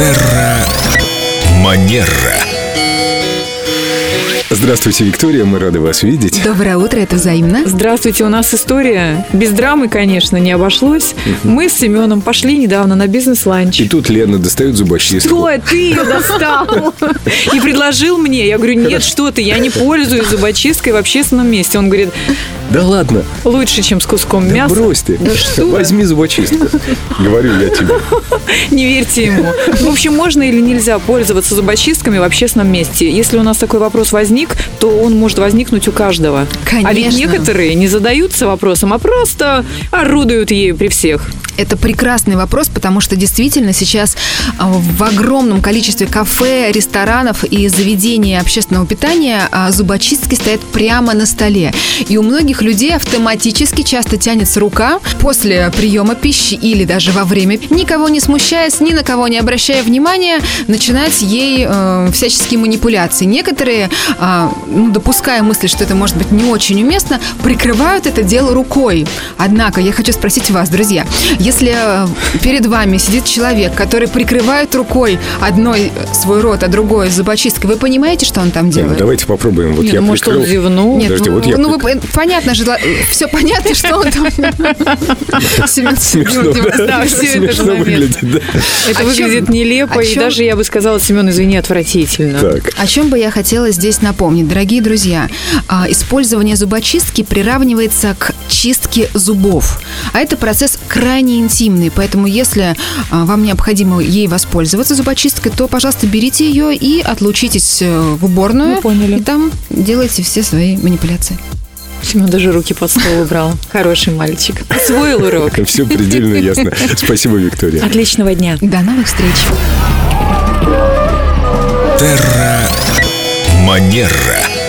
Терра Манера. Здравствуйте, Виктория, мы рады вас видеть. Доброе утро, это взаимно. Здравствуйте, у нас история. Без драмы, конечно, не обошлось. Мы с Семеном пошли недавно на бизнес-ланч. И тут Лена достает зубочистку. Что, ты ее достал? И предложил мне. Я говорю, нет, что ты, я не пользуюсь зубочисткой в общественном месте. Он говорит, Да ладно, лучше, чем с куском да мяса. брось ты. Да что? Возьми зубочистку. Говорю я тебе. Не верьте ему. В общем, можно или нельзя пользоваться зубочистками в общественном месте? Если у нас такой вопрос возник, то он может возникнуть у каждого. А ведь Конечно. некоторые не задаются вопросом, а просто орудуют ею при всех. Это прекрасный вопрос, потому что действительно сейчас а, в огромном количестве кафе, ресторанов и заведений общественного питания а, зубочистки стоят прямо на столе. И у многих людей автоматически часто тянется рука после приема пищи или даже во время, никого не смущаясь, ни на кого не обращая внимания, начинать ей э, всяческие манипуляции. Некоторые, а, ну, допуская мысль, что это может быть не очень уместно, прикрывают это дело рукой. Однако я хочу спросить вас, друзья, если э, перед вами сидит человек, который прикрывает рукой одной э, свой рот, а другой зубочисткой, вы понимаете, что он там ну делает? давайте попробуем. Вот Не, я ну, может, он прикрыл. зевнул? Нет, Подожди, ну, вот я ну, вы прик- по- понятно же, все понятно, что он там... Семен Смешно, да? Да, все это Смешно выглядит. Это О выглядит нелепо, о и даже, я бы сказала, Семен, извини, отвратительно. Так, О чем бы я хотела здесь напомнить, дорогие друзья? А, Использование зубочистки приравнивается к чистке зубов. А это процесс крайне интимный, поэтому если а, вам необходимо ей воспользоваться зубочисткой, то, пожалуйста, берите ее и отлучитесь э, в уборную. Мы поняли. И там делайте все свои манипуляции. Семен даже руки под стол убрал. Хороший мальчик. Освоил урок. все предельно ясно. Спасибо, Виктория. Отличного дня. До новых встреч! Терра Манера.